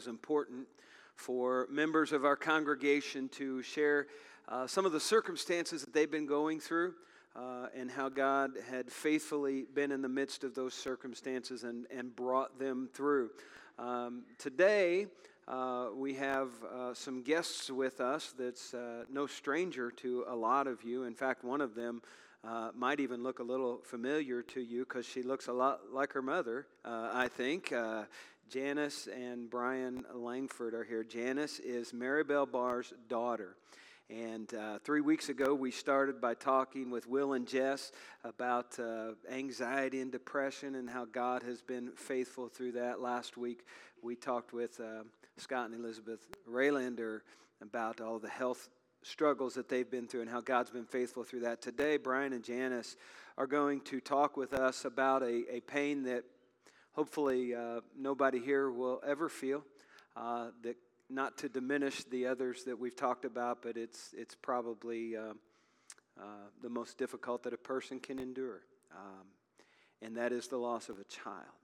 was important for members of our congregation to share uh, some of the circumstances that they've been going through. Uh, and how God had faithfully been in the midst of those circumstances and, and brought them through. Um, today, uh, we have uh, some guests with us that's uh, no stranger to a lot of you. In fact, one of them uh, might even look a little familiar to you because she looks a lot like her mother, uh, I think. Uh, Janice and Brian Langford are here. Janice is Maribel Barr's daughter. And uh, three weeks ago, we started by talking with Will and Jess about uh, anxiety and depression and how God has been faithful through that. Last week, we talked with uh, Scott and Elizabeth Raylander about all the health struggles that they've been through and how God's been faithful through that. Today, Brian and Janice are going to talk with us about a, a pain that hopefully uh, nobody here will ever feel. Uh, that not to diminish the others that we've talked about, but it's it's probably uh, uh the most difficult that a person can endure, um, and that is the loss of a child.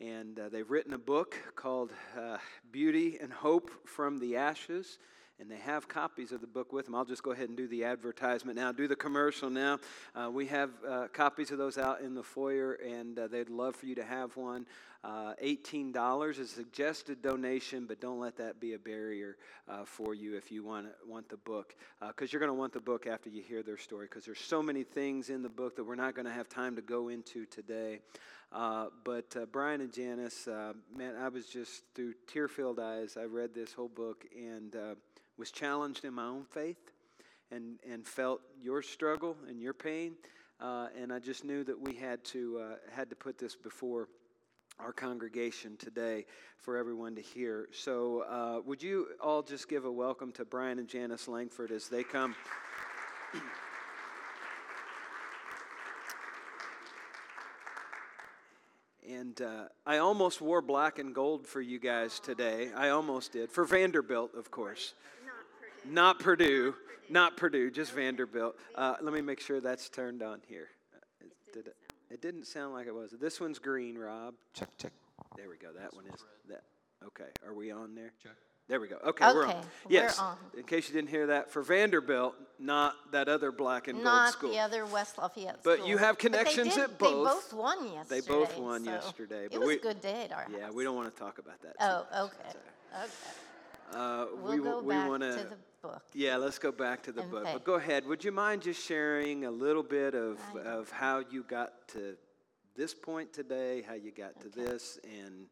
And uh, they've written a book called uh, Beauty and Hope from the Ashes and they have copies of the book with them. I'll just go ahead and do the advertisement now, do the commercial now. Uh, we have uh, copies of those out in the foyer, and uh, they'd love for you to have one. Uh, $18 is suggested donation, but don't let that be a barrier uh, for you if you want, want the book, because uh, you're going to want the book after you hear their story, because there's so many things in the book that we're not going to have time to go into today. Uh, but uh, Brian and Janice, uh, man, I was just through tear filled eyes. I read this whole book, and was challenged in my own faith and, and felt your struggle and your pain. Uh, and I just knew that we had to, uh, had to put this before our congregation today for everyone to hear. So, uh, would you all just give a welcome to Brian and Janice Langford as they come? and uh, I almost wore black and gold for you guys today. I almost did. For Vanderbilt, of course. Not Purdue. Not Purdue, just Vanderbilt. Uh, let me make sure that's turned on here. Uh, did it, it didn't sound like it was. This one's green, Rob. Check, check. There we go. That one is. That. Okay. Are we on there? Check. There we go. Okay, okay we're on. Yes. We're on. In case you didn't hear that, for Vanderbilt, not that other black and not gold school. Not the other West Lafayette But school. you have connections did, at both. They both won yesterday. They both won so yesterday. It but was we, a good day at our yeah, house. we don't want to talk about that. Oh, okay. Okay. Uh, we'll we go we back wanna, to the book. Yeah, let's go back to the book. faith. But go ahead. Would you mind just sharing a little bit of, of how you got to this point today, how you got to this, and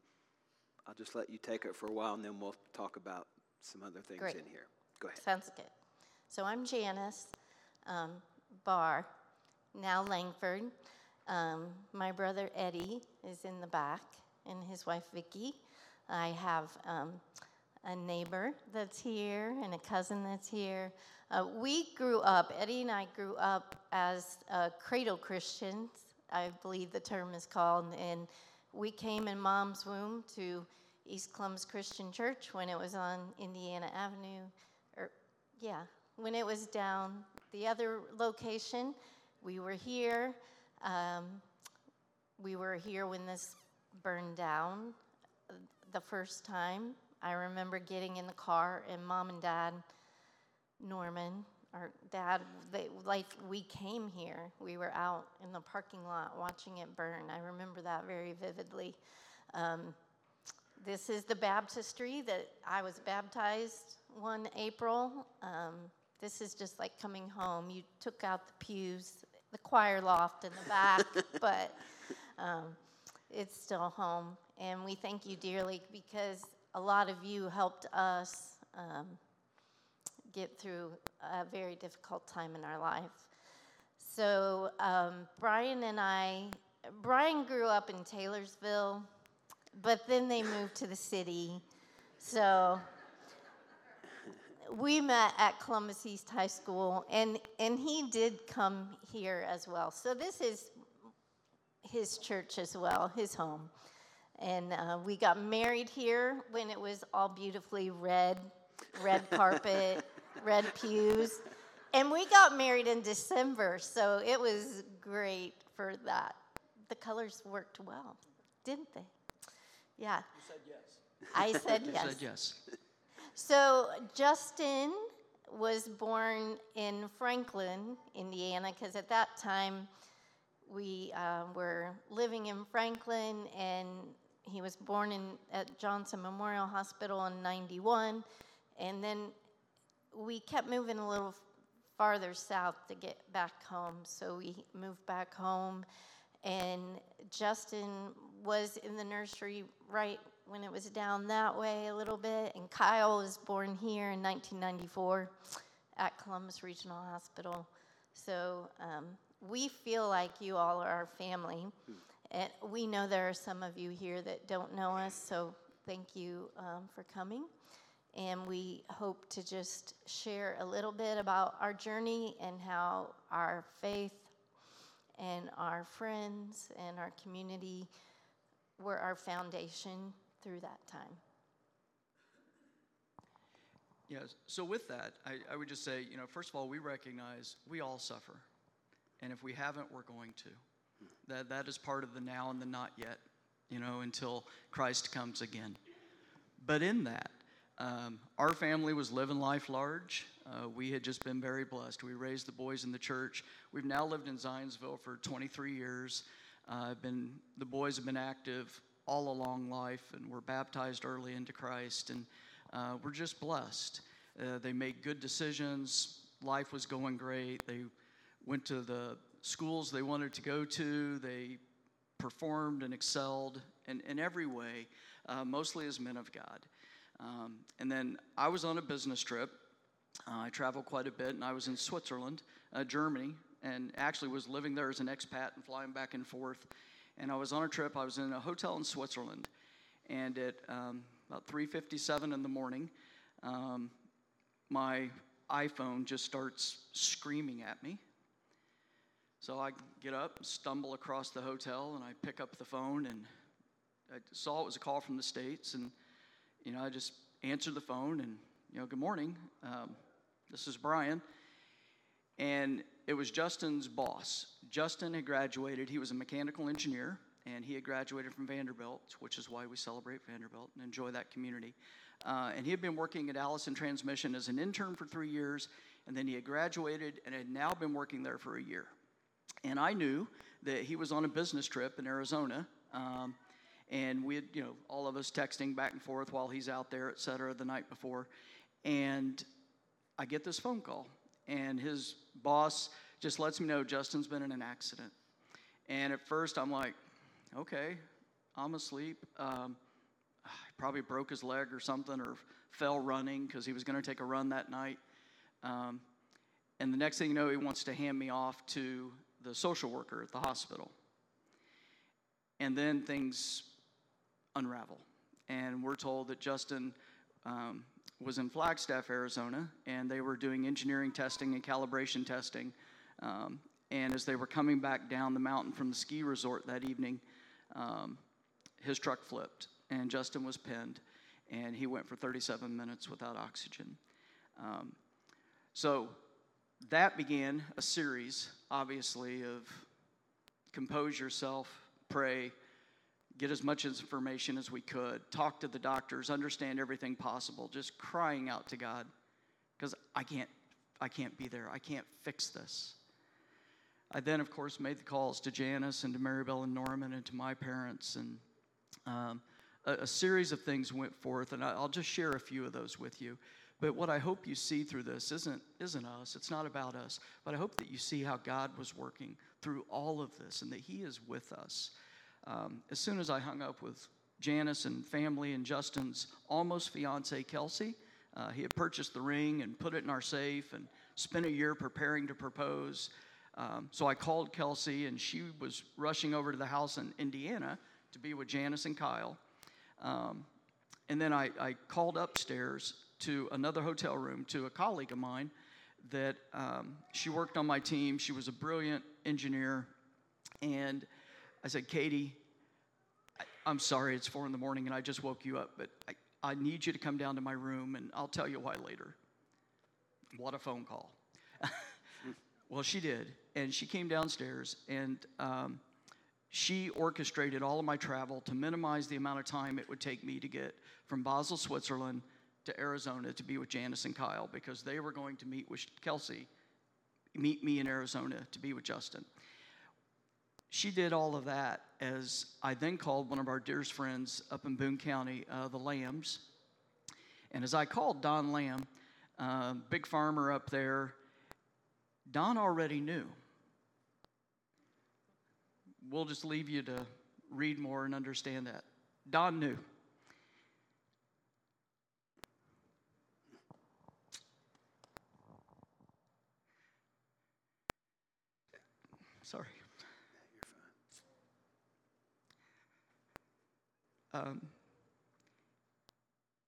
I'll just let you take it for a while, and then we'll talk about some other things Great. in here. Go ahead. Sounds good. So I'm Janice um, Barr, now Langford. Um, my brother Eddie is in the back, and his wife Vicki. I have um, a neighbor that's here and a cousin that's here. Uh, we grew up, Eddie and I grew up as uh, cradle Christians, I believe the term is called, and we came in mom's womb to East Columbus Christian Church when it was on Indiana Avenue, or yeah, when it was down the other location. We were here. Um, we were here when this burned down uh, the first time. I remember getting in the car and mom and dad, Norman, our dad, they, like we came here. We were out in the parking lot watching it burn. I remember that very vividly. Um, this is the baptistry that I was baptized one April. Um, this is just like coming home. You took out the pews, the choir loft in the back, but um, it's still home. And we thank you dearly because a lot of you helped us um, get through a very difficult time in our life. So, um, Brian and I, Brian grew up in Taylorsville, but then they moved to the city. So, we met at Columbus East High School, and, and he did come here as well. So, this is his church as well, his home. And uh, we got married here when it was all beautifully red, red carpet, red pews. And we got married in December, so it was great for that. The colors worked well, didn't they? Yeah. You said yes. I said You yes. said yes. So Justin was born in Franklin, Indiana, because at that time we uh, were living in Franklin, and he was born in at Johnson Memorial Hospital in '91, and then we kept moving a little farther south to get back home. So we moved back home, and Justin was in the nursery right when it was down that way a little bit. And Kyle was born here in 1994 at Columbus Regional Hospital. So um, we feel like you all are our family. And we know there are some of you here that don't know us, so thank you um, for coming. And we hope to just share a little bit about our journey and how our faith and our friends and our community were our foundation through that time. Yes. So with that, I, I would just say, you know, first of all, we recognize we all suffer, and if we haven't, we're going to. That that is part of the now and the not yet, you know, until Christ comes again. But in that, um, our family was living life large. Uh, we had just been very blessed. We raised the boys in the church. We've now lived in Zionsville for 23 years. Uh, been the boys have been active all along life, and were baptized early into Christ, and uh, we're just blessed. Uh, they made good decisions. Life was going great. They went to the schools they wanted to go to. They performed and excelled in, in every way, uh, mostly as men of God. Um, and then I was on a business trip. Uh, I traveled quite a bit, and I was in Switzerland, uh, Germany, and actually was living there as an expat and flying back and forth. And I was on a trip. I was in a hotel in Switzerland, and at um, about 3:57 in the morning, um, my iPhone just starts screaming at me. So I get up, stumble across the hotel, and I pick up the phone, and I saw it was a call from the states, and you know I just answered the phone, and you know, good morning, um, this is Brian, and it was Justin's boss. Justin had graduated; he was a mechanical engineer, and he had graduated from Vanderbilt, which is why we celebrate Vanderbilt and enjoy that community. Uh, and he had been working at Allison Transmission as an intern for three years, and then he had graduated and had now been working there for a year. And I knew that he was on a business trip in Arizona. Um, and we had, you know, all of us texting back and forth while he's out there, et cetera, the night before. And I get this phone call, and his boss just lets me know Justin's been in an accident. And at first, I'm like, okay, I'm asleep. Um, he probably broke his leg or something, or fell running because he was going to take a run that night. Um, and the next thing you know, he wants to hand me off to the social worker at the hospital. And then things unravel. And we're told that Justin um, was in Flagstaff, Arizona, and they were doing engineering testing and calibration testing. Um, and as they were coming back down the mountain from the ski resort that evening, um, his truck flipped, and Justin was pinned, and he went for 37 minutes without oxygen. Um, so that began a series, obviously, of compose yourself, pray, get as much information as we could, talk to the doctors, understand everything possible, just crying out to God, because I can't, I can't be there. I can't fix this. I then, of course, made the calls to Janice and to Maribel and Norman and to my parents, and um, a, a, series of things went forth, and I'll just share a few of those with you. But what I hope you see through this isn't, isn't us, it's not about us, but I hope that you see how God was working through all of this and that He is with us. Um, as soon as I hung up with Janice and family and Justin's almost fiance, Kelsey, uh, he had purchased the ring and put it in our safe and spent a year preparing to propose. Um, so I called Kelsey, and she was rushing over to the house in Indiana to be with Janice and Kyle. Um, and then I, I, called upstairs to another hotel room to a colleague of mine that um, she worked on my team. She was a brilliant engineer. And I said, Katie, I, am sorry it's four in the morning and I just woke you up, but I, I need you to come down to my room and I'll tell you why later. What a phone call. well, she did. And she came downstairs and um, she orchestrated all of my travel to minimize the amount of time it would take me to get from Basel, Switzerland to Arizona to be with Janice and Kyle because they were going to meet with Kelsey, meet me in Arizona to be with Justin. She did all of that as I then called one of our dearest friends up in Boone County, uh, the Lambs. And as I called Don Lamb, uh, big farmer up there, Don already knew. We'll just leave you to read more and understand that. Don knew. Sorry. Um,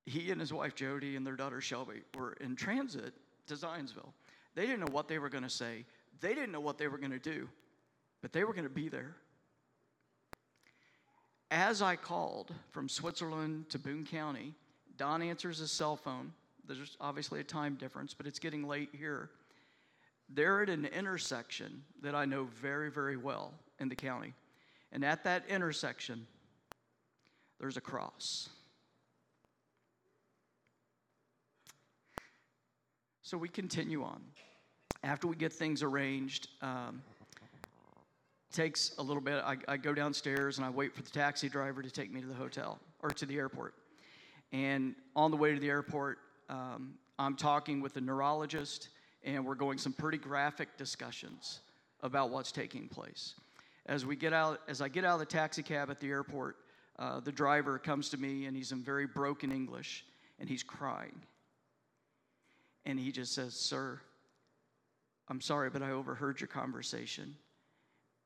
he and his wife Jody and their daughter Shelby were in transit to Zionsville. They didn't know what they were going to say, they didn't know what they were going to do, but they were going to be there. As I called from Switzerland to Boone County, Don answers his cell phone. There's obviously a time difference, but it's getting late here. They're at an intersection that I know very, very well in the county. And at that intersection, there's a cross. So we continue on. After we get things arranged, um, takes a little bit. I, I, go downstairs and I wait for the taxi driver to take me to the hotel or to the airport. And on the way to the airport, um, I'm talking with the neurologist, and we're going some pretty graphic discussions about what's taking place. As we get out, as I get out of the taxi cab at the airport, uh, the driver comes to me and he's in very broken English and he's crying. And he just says, Sir, I'm sorry, but I overheard your conversation.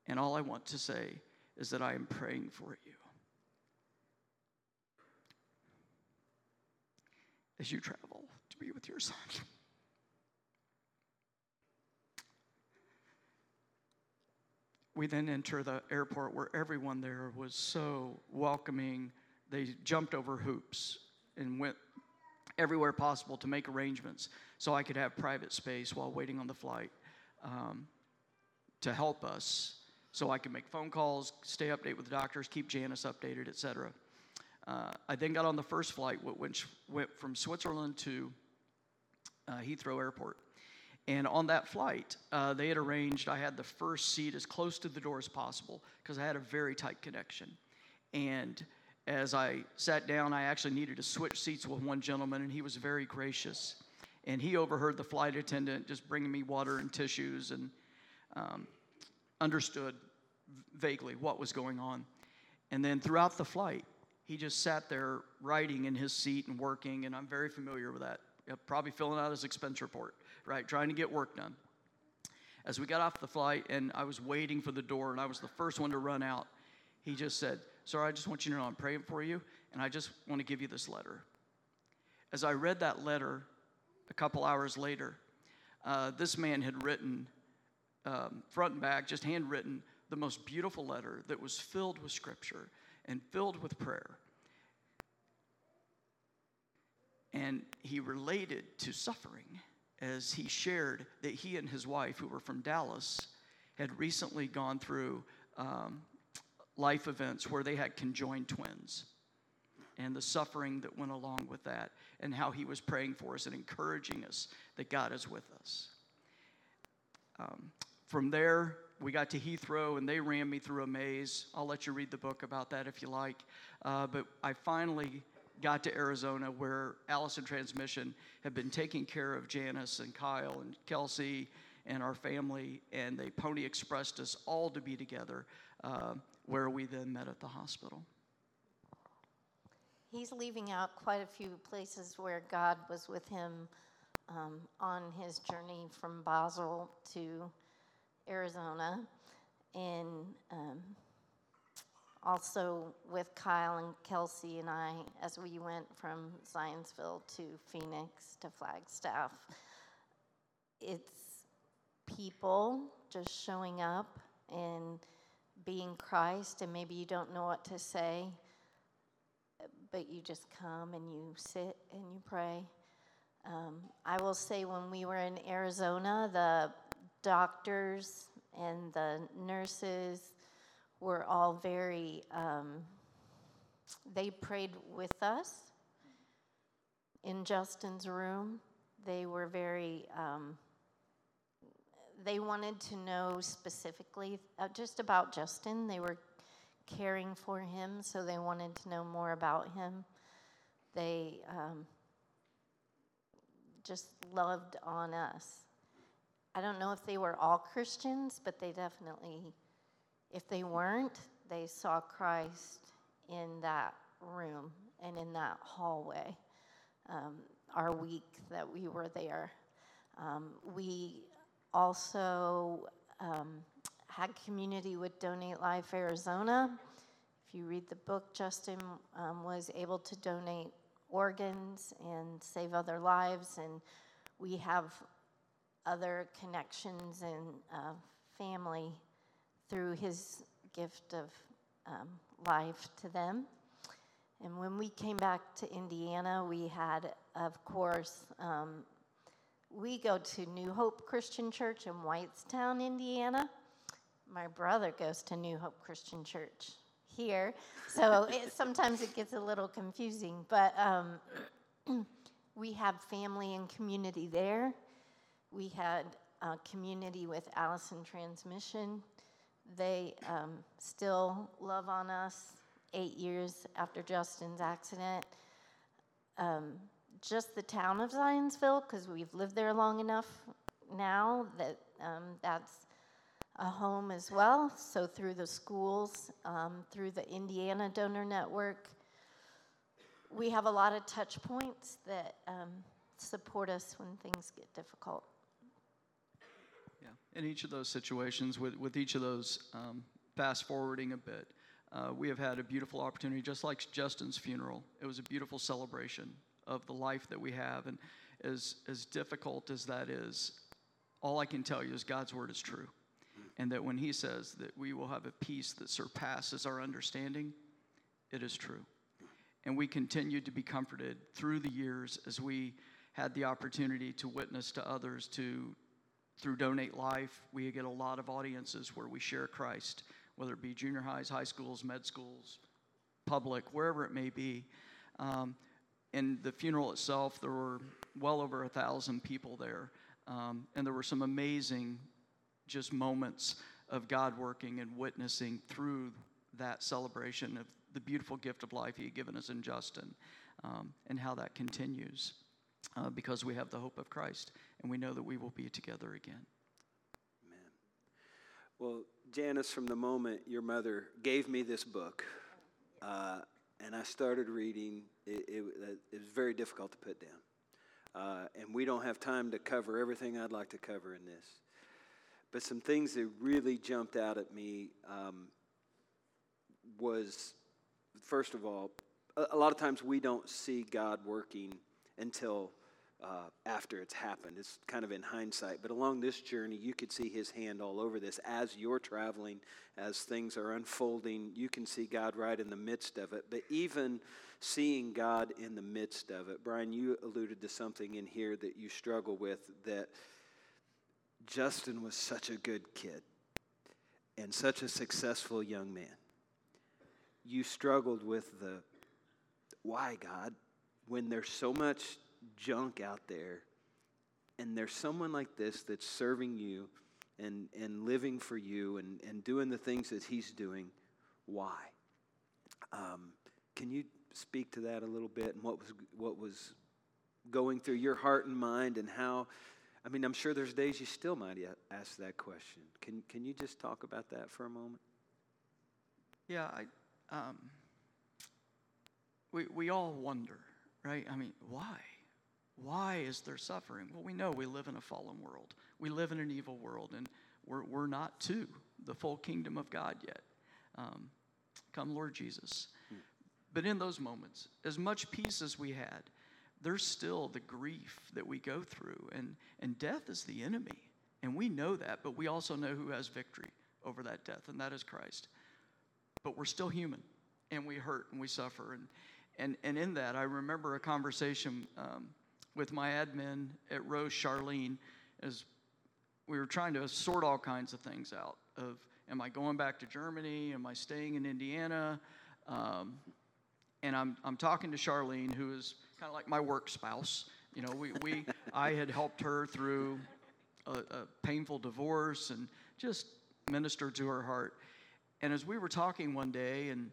And all I want to say is that I am praying for you. As you travel to be with your son. We then enter the airport where everyone there was so welcoming. They jumped over hoops and went everywhere possible to make arrangements so I could have private space while waiting on the flight um, to help us so I could make phone calls, stay updated with the doctors, keep Janice updated, etc. Uh, I then got on the first flight, which went from Switzerland to uh, Heathrow Airport. And on that flight, uh, they had arranged, I had the first seat as close to the door as possible because I had a very tight connection. And as I sat down, I actually needed to switch seats with one gentleman, and he was very gracious. And he overheard the flight attendant just bringing me water and tissues and um, understood vaguely what was going on. And then throughout the flight, he just sat there writing in his seat and working, and I'm very familiar with that. Probably filling out his expense report, right? Trying to get work done. As we got off the flight and I was waiting for the door and I was the first one to run out, he just said, Sir, I just want you to know I'm praying for you, and I just want to give you this letter. As I read that letter a couple hours later, uh, this man had written um, front and back, just handwritten, the most beautiful letter that was filled with scripture and filled with prayer. And he related to suffering as he shared that he and his wife, who were from Dallas, had recently gone through um, life events where they had conjoined twins and the suffering that went along with that, and how he was praying for us and encouraging us that God is with us. Um, from there, we got to Heathrow and they ran me through a maze. I'll let you read the book about that if you like. Uh, but I finally got to Arizona where Allison Transmission had been taking care of Janice and Kyle and Kelsey and our family, and they Pony Expressed us all to be together, uh, where we then met at the hospital. He's leaving out quite a few places where God was with him um, on his journey from Basel to Arizona, and um, also with Kyle and Kelsey and I as we went from Zionsville to Phoenix to Flagstaff. It's people just showing up and being Christ, and maybe you don't know what to say, but you just come and you sit and you pray. Um, I will say when we were in Arizona, the doctors and the nurses were all very, um, they prayed with us in Justin's room. They were very, um, they wanted to know specifically uh, just about Justin. They were caring for him, so they wanted to know more about him. They um, just loved on us. I don't know if they were all Christians, but they definitely, if they weren't, they saw Christ in that room and in that hallway um, our week that we were there. Um, we also um, had community with Donate Life Arizona. If you read the book, Justin um, was able to donate organs and save other lives, and we have other connections and uh, family through his gift of um, life to them. And when we came back to Indiana, we had, of course, um, we go to New Hope Christian Church in Whitestown, Indiana. My brother goes to New Hope Christian Church here, so it, sometimes it gets a little confusing. But um, we have family and community there. We had a community with Allison Transmission. They um, still love on us eight years after Justin's accident. Um, just the town of Zionsville, because we've lived there long enough now that um, that's a home as well. So through the schools, um, through the Indiana Donor Network, we have a lot of touch points that um, support us when things get difficult. In each of those situations, with, with each of those, um, fast forwarding a bit, uh, we have had a beautiful opportunity, just like Justin's funeral. It was a beautiful celebration of the life that we have. And as, as difficult as that is, all I can tell you is God's word is true. And that when He says that we will have a peace that surpasses our understanding, it is true. And we continued to be comforted through the years as we had the opportunity to witness to others to through donate life we get a lot of audiences where we share christ whether it be junior highs high schools med schools public wherever it may be. Um, in the funeral itself there were well over a thousand people there um, and there were some amazing just moments of god working and witnessing through that celebration of the beautiful gift of life he had given us in justin um, and how that continues uh, because we have the hope of Christ and we know that we will be together again. Amen. Well, Janice, from the moment your mother gave me this book, uh, and I started reading, it, it, it, was very difficult to put down. Uh, and we don't have time to cover everything I'd like to cover in this. But some things that really jumped out at me um, was, first of all, a, a lot of times we don't see God working until uh, after it's happened. It's kind of in hindsight. But along this journey, you could see his hand all over this. As you're traveling, as things are unfolding, you can see God right in the midst of it. But even seeing God in the midst of it, Brian, you alluded to something in here that you struggle with that Justin was such a good kid and such a successful young man. You struggled with the why, God, when there's so much junk out there, and there's someone like this that's serving you and, and living for you and, and doing the things that he's doing, why? Um, can you speak to that a little bit and what was, what was going through your heart and mind and how? I mean, I'm sure there's days you still might ask that question. Can, can you just talk about that for a moment? Yeah, I, um, we, we all wonder, right? I mean, why? Why is there suffering? Well, we know we live in a fallen world. We live in an evil world, and we're, we're not to the full kingdom of God yet. Um, come, Lord Jesus. But in those moments, as much peace as we had, there's still the grief that we go through, and, and death is the enemy. And we know that, but we also know who has victory over that death, and that is Christ. But we're still human, and we hurt and we suffer. And, and, and in that, I remember a conversation um, with my admin at Roche, Charlene, as we were trying to sort all kinds of things out of Am I going back to Germany? Am I staying in Indiana? Um, and I'm, I'm talking to Charlene, who is kind of like my work spouse. You know, we, we I had helped her through a, a painful divorce and just ministered to her heart. And as we were talking one day, and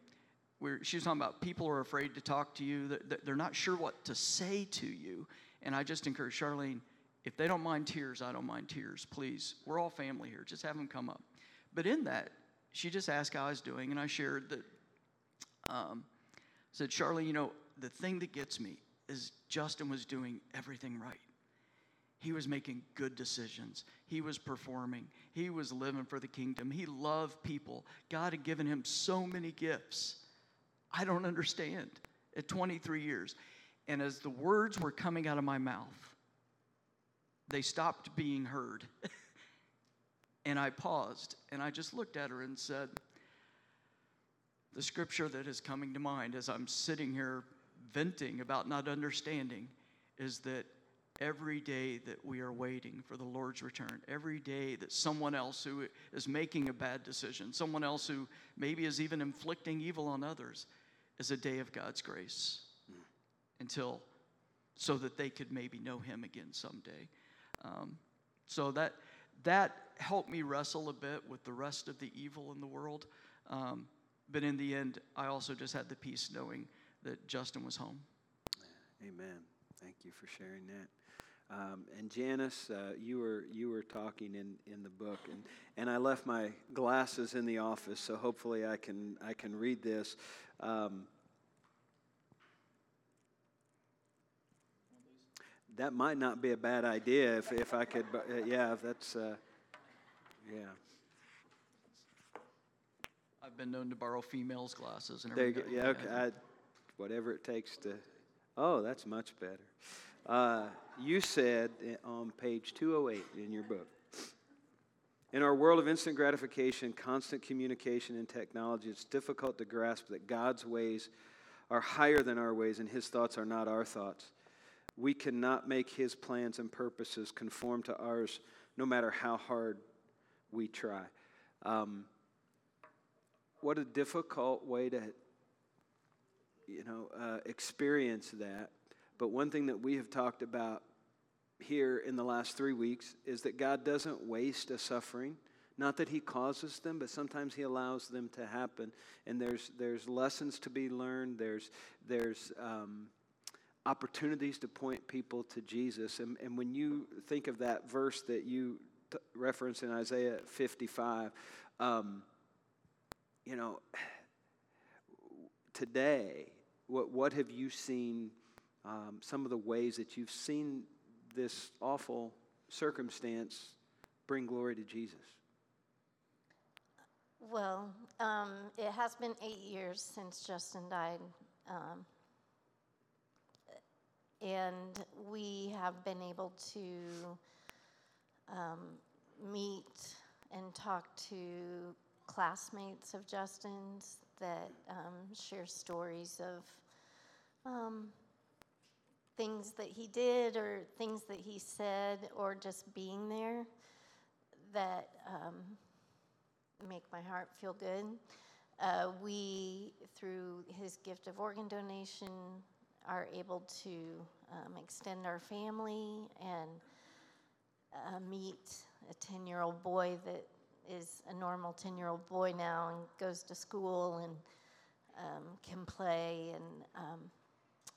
we were, she was talking about people are afraid to talk to you, that they're not sure what to say to you. And I just encourage Charlene, if they don't mind tears, I don't mind tears. Please, we're all family here. Just have them come up. But in that, she just asked how I was doing, and I shared that. Um, said, Charlie, you know, the thing that gets me is Justin was doing everything right. He was making good decisions. He was performing. He was living for the kingdom. He loved people. God had given him so many gifts. I don't understand at 23 years. And as the words were coming out of my mouth, they stopped being heard. and I paused and I just looked at her and said, The scripture that is coming to mind as I'm sitting here venting about not understanding is that every day that we are waiting for the Lord's return, every day that someone else who is making a bad decision, someone else who maybe is even inflicting evil on others, is a day of God's grace until so that they could maybe know Him again someday. Um, so that that helped me wrestle a bit with the rest of the evil in the world. Um, but in the end, I also just had the peace knowing that Justin was home. Amen. Thank you for sharing that. Um, and Janice, uh, you were you were talking in, in the book, and, and I left my glasses in the office, so hopefully I can I can read this. Um, that might not be a bad idea if, if I could. Uh, yeah, if that's uh, yeah. I've been known to borrow females' glasses and There you everything. go. Yeah, okay. I, whatever it takes to. Oh, that's much better. Uh, you said on page 208 in your book In our world of instant gratification, constant communication, and technology, it's difficult to grasp that God's ways are higher than our ways and his thoughts are not our thoughts. We cannot make his plans and purposes conform to ours no matter how hard we try. Um, what a difficult way to you know uh, experience that. But one thing that we have talked about here in the last three weeks is that god doesn't waste a suffering. Not that he causes them but sometimes he allows them to happen. And there's there's lessons to be learned. There's there's um, opportunities to point people to jesus and, and when you think of that verse that you t- reference in isaiah 55 um, you know, today, what, what have you seen, um, some of the ways that you've seen this awful circumstance bring glory to Jesus? Well, um, it has been eight years since Justin died. Um, and we have been able to um, meet and talk to classmates of Justin's that um, share stories of um, things that he did or things that he said or just being there that um, make my heart feel good. Uh, we, through his gift of organ donation, are able to um, extend our family and uh, meet a 10 year old boy that is a normal 10 year old boy now and goes to school and um, can play. And um,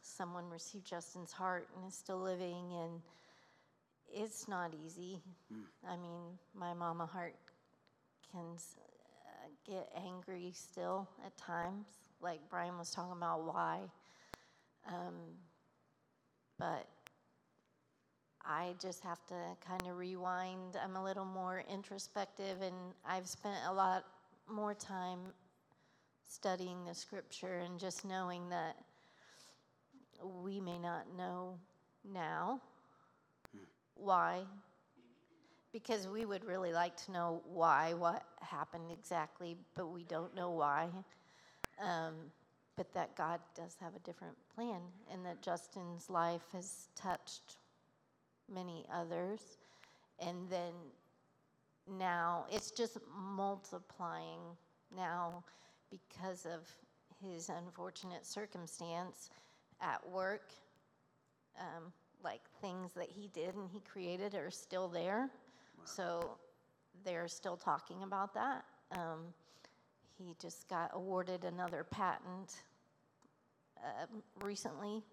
someone received Justin's heart and is still living. And it's not easy. Mm. I mean, my mama heart can uh, get angry still at times, like Brian was talking about why. Um, but I just have to kind of rewind. I'm a little more introspective, and I've spent a lot more time studying the scripture and just knowing that we may not know now hmm. why, because we would really like to know why, what happened exactly, but we don't know why. Um, but that God does have a different plan, and that Justin's life has touched many others. And then now it's just multiplying now because of his unfortunate circumstance at work. Um, like things that he did and he created are still there. So they're still talking about that. Um, he just got awarded another patent um, recently.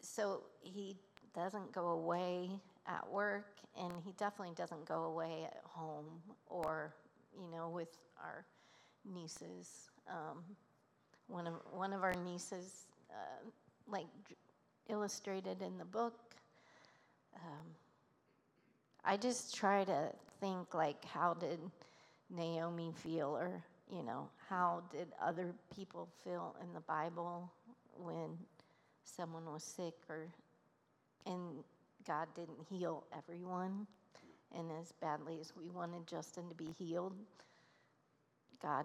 So he doesn't go away at work, and he definitely doesn't go away at home or, you know, with our nieces. Um, one of one of our nieces, uh, like illustrated in the book. Um, I just try to think like, how did Naomi feel, or you know, how did other people feel in the Bible when someone was sick, or and God didn't heal everyone, and as badly as we wanted Justin to be healed, God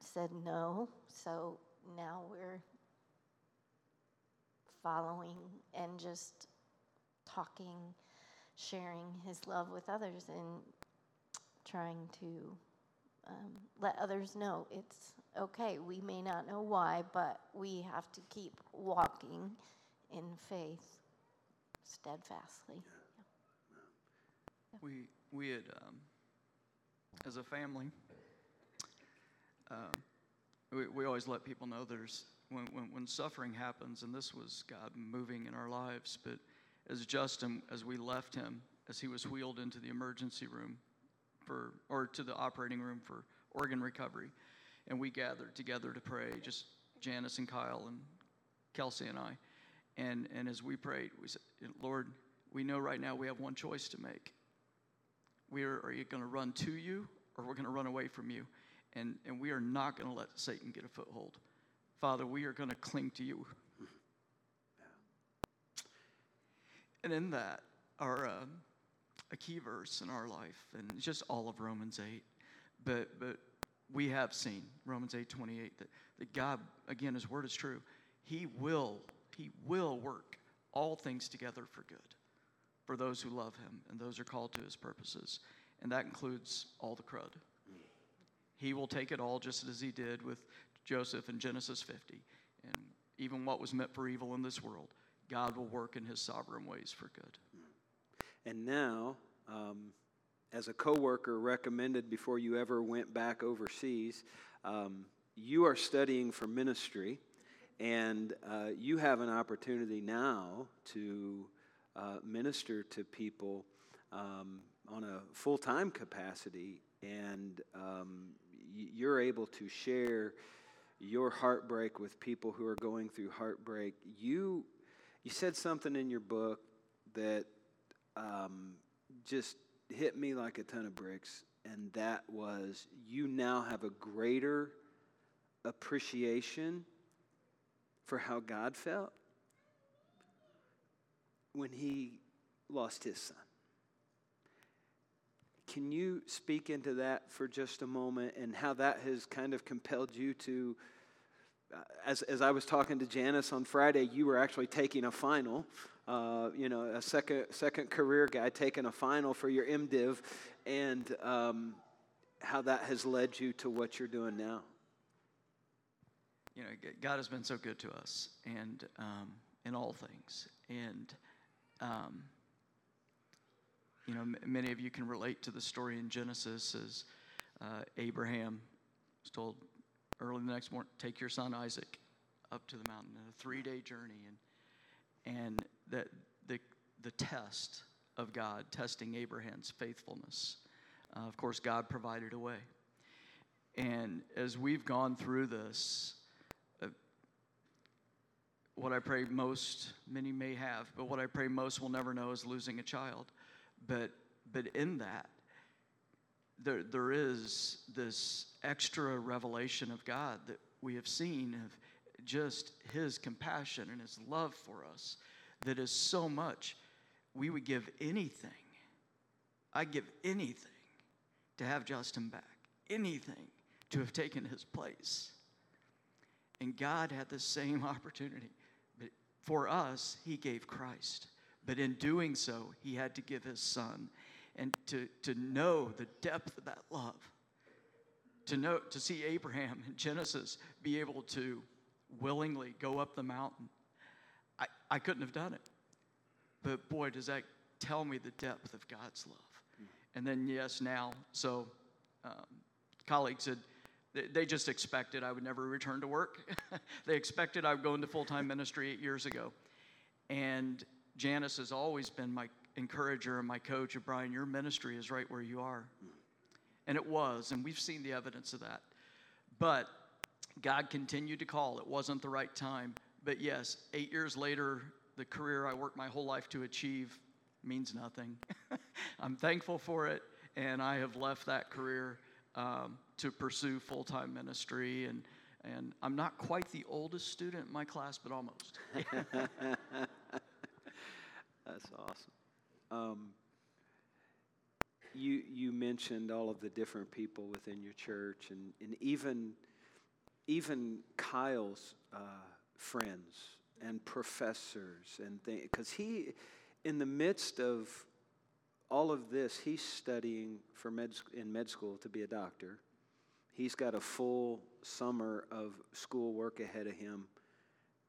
said no. So now we're following and just talking, sharing his love with others, and trying to um, let others know it's okay. We may not know why, but we have to keep walking in faith steadfastly. We, we had, um, as a family, um, we, we always let people know there's, when, when, when suffering happens, and this was God moving in our lives, but as Justin, as we left him, as he was wheeled into the emergency room for, or to the operating room for organ recovery, and we gathered together to pray, just Janice and Kyle and Kelsey and I. And, and as we prayed, we said, Lord, we know right now we have one choice to make. We are, are you going to run to you or we're going to run away from you? And, and we are not going to let Satan get a foothold. Father, we are going to cling to you. And in that, our, uh, a key verse in our life, and it's just all of Romans 8, but, but we have seen, Romans 8 28, that, that God, again, His word is true. He will, He will work all things together for good for those who love Him and those who are called to His purposes. And that includes all the crud. He will take it all just as He did with Joseph in Genesis 50. And even what was meant for evil in this world, God will work in His sovereign ways for good. And now, um, as a coworker recommended before you ever went back overseas, um, you are studying for ministry, and uh, you have an opportunity now to uh, minister to people um, on a full time capacity, and um, you're able to share your heartbreak with people who are going through heartbreak. You, you said something in your book that um, just hit me like a ton of bricks, and that was you now have a greater appreciation for how God felt when he lost his son. Can you speak into that for just a moment and how that has kind of compelled you to? Uh, as, as I was talking to Janice on Friday, you were actually taking a final, uh, you know, a second, second career guy taking a final for your MDiv, and um, how that has led you to what you're doing now. you know, God has been so good to us, and um, in all things, and um, you know, m- many of you can relate to the story in Genesis as uh, Abraham was told early the next morning, take your son Isaac up to the mountain, in a three-day journey, and and that the the test of God testing Abraham's faithfulness. Uh, of course, God provided a way. And as we've gone through this, uh, what I pray most, many may have, but what I pray most will never know is losing a child. But, but in that, there, there is this extra revelation of God that we have seen of just His compassion and His love for us that is so much. We would give anything. I'd give anything to have Justin back, anything to have taken his place. And God had the same opportunity. But for us, He gave Christ. But in doing so, He had to give His Son. And to, to know the depth of that love, to know to see Abraham in Genesis be able to willingly go up the mountain, I, couldn't have done it. But boy, does that tell me the depth of God's love. And then, yes, now, so um, colleagues had, they- they just expected I would never return to work. they expected I would go into full time ministry eight years ago. And Janice has always been my encourager and my coach of Brian, your ministry is right where you are. And it was, and we've seen the evidence of that. But God continued to call. It wasn't the right time. But yes, eight years later, the career I worked my whole life to achieve means nothing. I'm thankful for it, and I have left that career um, to pursue full time ministry. And, and I'm not quite the oldest student in my class, but almost. That's awesome. Um, you you mentioned all of the different people within your church, and, and even even Kyle's uh, friends and professors and things. because he in the midst of all of this, he's studying for med in med school to be a doctor. He's got a full summer of school work ahead of him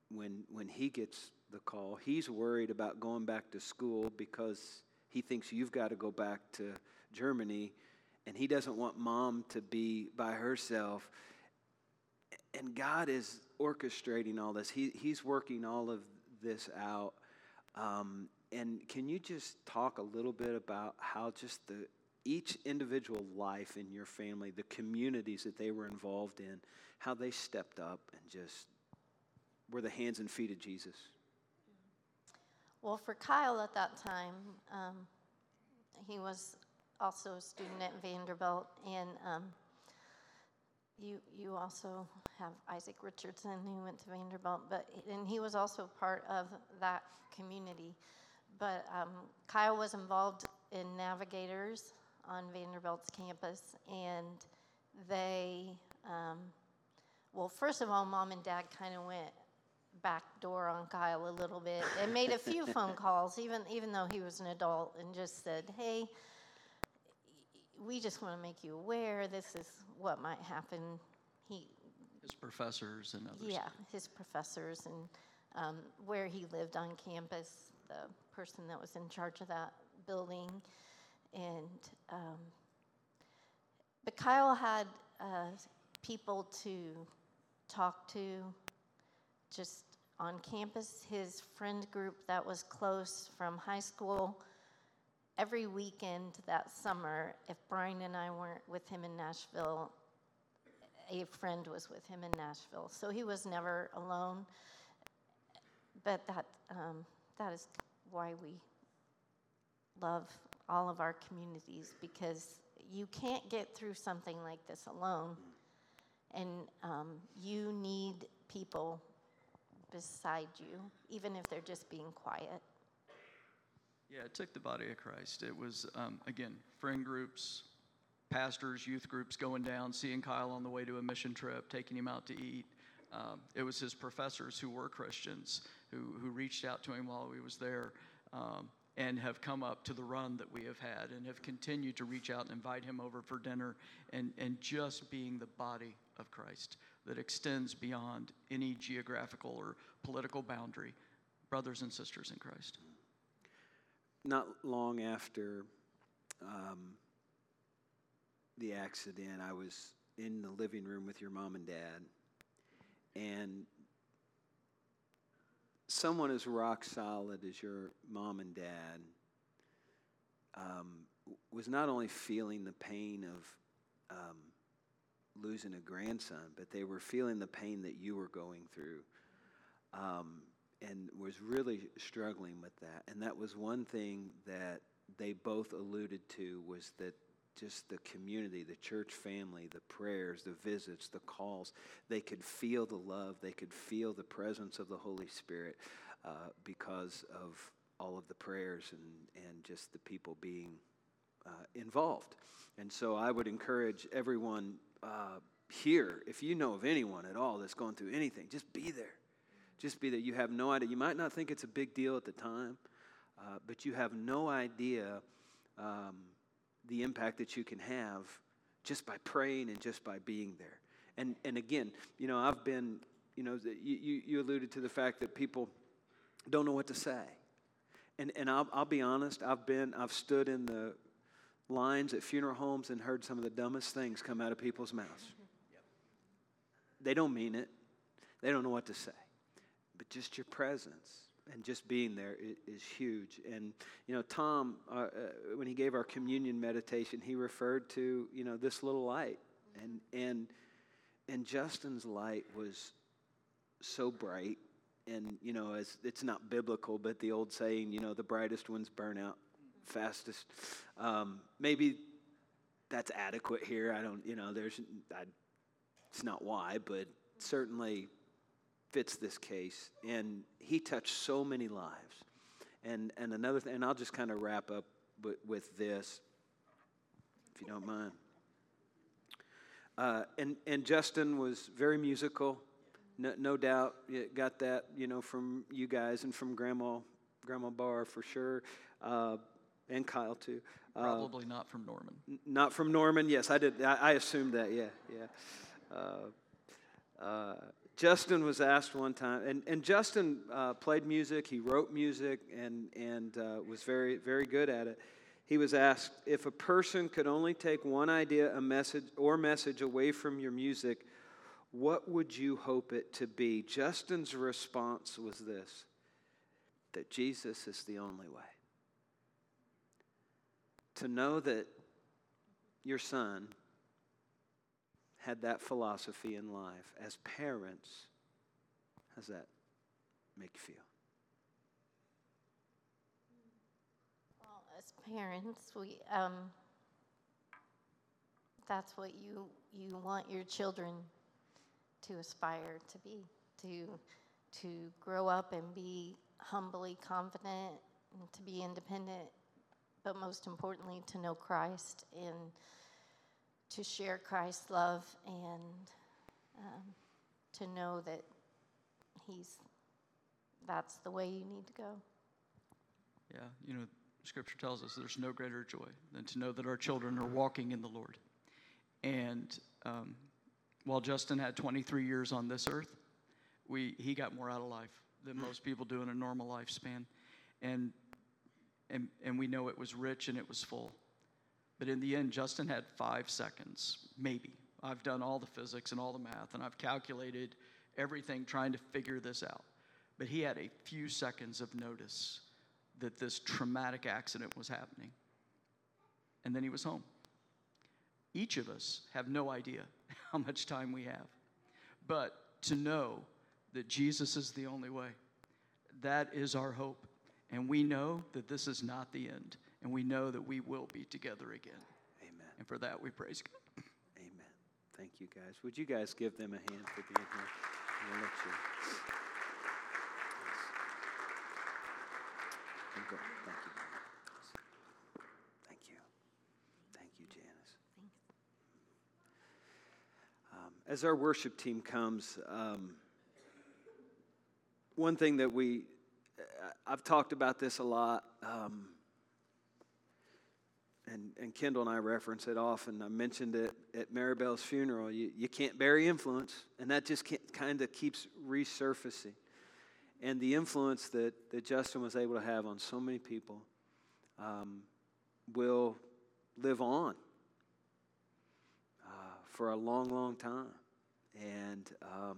when when he gets the call. He's worried about going back to school because he thinks you've got to go back to Germany and he doesn't want mom to be by herself. And God is orchestrating all this. He, he's working all of this out. Um, and can you just talk a little bit about how just the each individual life in your family, the communities that they were involved in, how they stepped up and just were the hands and feet of Jesus? Well, for Kyle at that time, um, he was also a student at Vanderbilt, and um, you you also have Isaac Richardson who went to Vanderbilt, but and he was also part of that community. But um, Kyle was involved in Navigators on Vanderbilt's campus, and they, um, well, first of all, mom and dad kind of went back door on Kyle a little bit and made a few phone calls, even even though he was an adult, and just said, "Hey, we just want to make you aware. This is what might happen." He, His professors and others. yeah, his professors and um, where he lived on campus, the person that was in charge of that building, and um, but Kyle had uh, people to talk to just on campus. His friend group that was close from high school. Every weekend that summer, if Brian and I weren't with him in Nashville, a friend was with him in Nashville. So he was never alone. But that, um, that is why we love all of our communities because you can't get through something like this alone. And um, you need people beside you, even if they're just being quiet. Yeah, it took the body of Christ. It was, um, again, friend groups, pastors, youth groups going down, seeing Kyle on the way to a mission trip, taking him out to eat. Um, it was his professors who were Christians who, who reached out to him while he was there um, and have come up to the run that we have had and have continued to reach out and invite him over for dinner and, and just being the body of Christ that extends beyond any geographical or political boundary. Brothers and sisters in Christ. Not long after um, the accident, I was in the living room with your mom and dad, and someone as rock solid as your mom and dad um, was not only feeling the pain of um, losing a grandson, but they were feeling the pain that you were going through. Um, and was really struggling with that. And that was one thing that they both alluded to was that just the community, the church family, the prayers, the visits, the calls, they could feel the love, they could feel the presence of the Holy Spirit uh, because of all of the prayers and, and just the people being uh, involved. And so I would encourage everyone uh, here, if you know of anyone at all that's going through anything, just be there just be there. you have no idea. You might not think it's a big deal at the time, uh, but you have no idea um, the impact that you can have just by praying and just by being there. And, and again, you know, I've been, you know, you, you, alluded to the fact that people don't know what to say. And, and I'll, I'll be honest, I've been, I've stood in the lines at funeral homes and heard some of the dumbest things come out of people's mouths. They don't mean it, they don't know what to say. But just your presence and just being there is, huge. And, you know, Tom, uh, uh, when he gave our communion meditation, he referred to, you know, this little light. And, and, and Justin's light was so bright and you know as it's not biblical but the old saying you know the brightest ones burn out fastest um, maybe that's adequate here i don't you know there's I, it's not why but certainly fits this case and he touched so many lives and and another thing and i'll just kind of wrap up with, with this if you don't mind uh, and and justin was very musical no, no doubt, got that you know from you guys and from Grandma, Grandma Barr for sure, uh, and Kyle too. Uh, Probably not from Norman. N- not from Norman. Yes, I did. I, I assumed that. Yeah, yeah. Justin was asked one time, and, and Justin uh, played music. He wrote music and and uh, was very very good at it. He was asked if a person could only take one idea, a message, or message away from your music what would you hope it to be? Justin's response was this that Jesus is the only way. To know that your son had that philosophy in life as parents, how does that make you feel? Well, as parents, we um, that's what you you want your children to aspire to be, to, to grow up and be humbly confident, and to be independent, but most importantly, to know Christ and to share Christ's love and um, to know that He's that's the way you need to go. Yeah, you know, Scripture tells us there's no greater joy than to know that our children are walking in the Lord. And um, while Justin had 23 years on this earth, we, he got more out of life than most people do in a normal lifespan. And, and, and we know it was rich and it was full. But in the end, Justin had five seconds, maybe. I've done all the physics and all the math, and I've calculated everything trying to figure this out. But he had a few seconds of notice that this traumatic accident was happening. And then he was home. Each of us have no idea how much time we have. But to know that Jesus is the only way, that is our hope. And we know that this is not the end. And we know that we will be together again. Amen. And for that, we praise God. Amen. Thank you, guys. Would you guys give them a hand for being here? Let you. Yes. Thank you. Janice. As our worship team comes, um, one thing that we, I've talked about this a lot, um, and, and Kendall and I reference it often. I mentioned it at Maribel's funeral. You, you can't bury influence, and that just kind of keeps resurfacing. And the influence that, that Justin was able to have on so many people um, will live on for a long, long time. And um,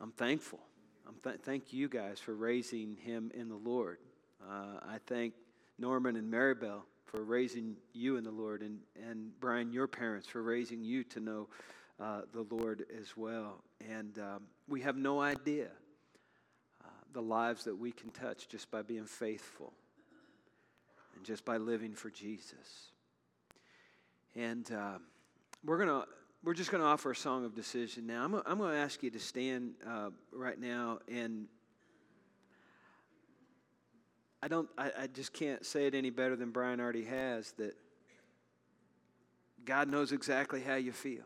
I'm thankful. I'm th- thank you guys for raising him in the Lord. Uh, I thank Norman and Maribel for raising you in the Lord, and, and Brian, your parents, for raising you to know uh, the Lord as well. And um, we have no idea uh, the lives that we can touch just by being faithful and just by living for Jesus. And um, we're going to we're just going to offer a song of decision now. I'm, I'm going to ask you to stand uh, right now, and I don't. I, I just can't say it any better than Brian already has. That God knows exactly how you feel.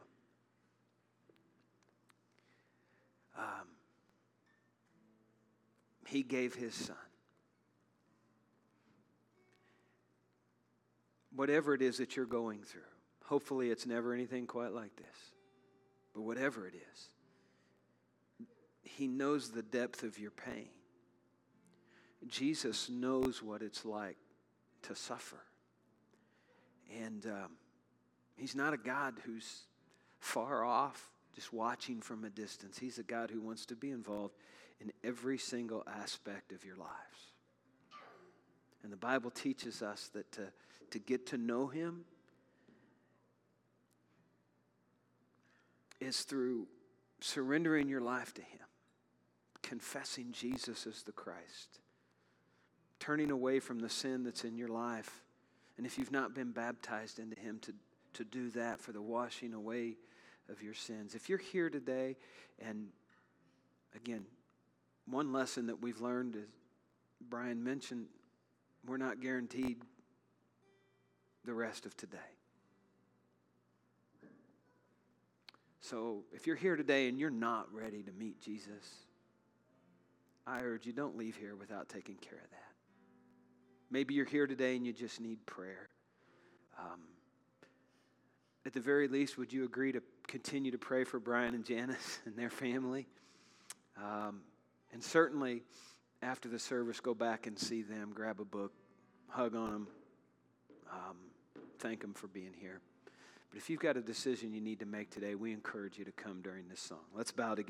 Um, he gave His Son. whatever it is that you're going through, hopefully it's never anything quite like this, but whatever it is, He knows the depth of your pain. Jesus knows what it's like to suffer. And um, He's not a God who's far off, just watching from a distance. He's a God who wants to be involved in every single aspect of your lives. And the Bible teaches us that to, to get to know Him is through surrendering your life to Him, confessing Jesus as the Christ, turning away from the sin that's in your life. And if you've not been baptized into Him, to, to do that for the washing away of your sins. If you're here today, and again, one lesson that we've learned is Brian mentioned we're not guaranteed the rest of today. So if you're here today and you're not ready to meet Jesus, I urge you don't leave here without taking care of that. Maybe you're here today and you just need prayer. Um, at the very least, would you agree to continue to pray for Brian and Janice and their family? Um, and certainly, after the service, go back and see them, grab a book, hug on them, um, thank them for being here. But if you've got a decision you need to make today, we encourage you to come during this song. Let's bow together.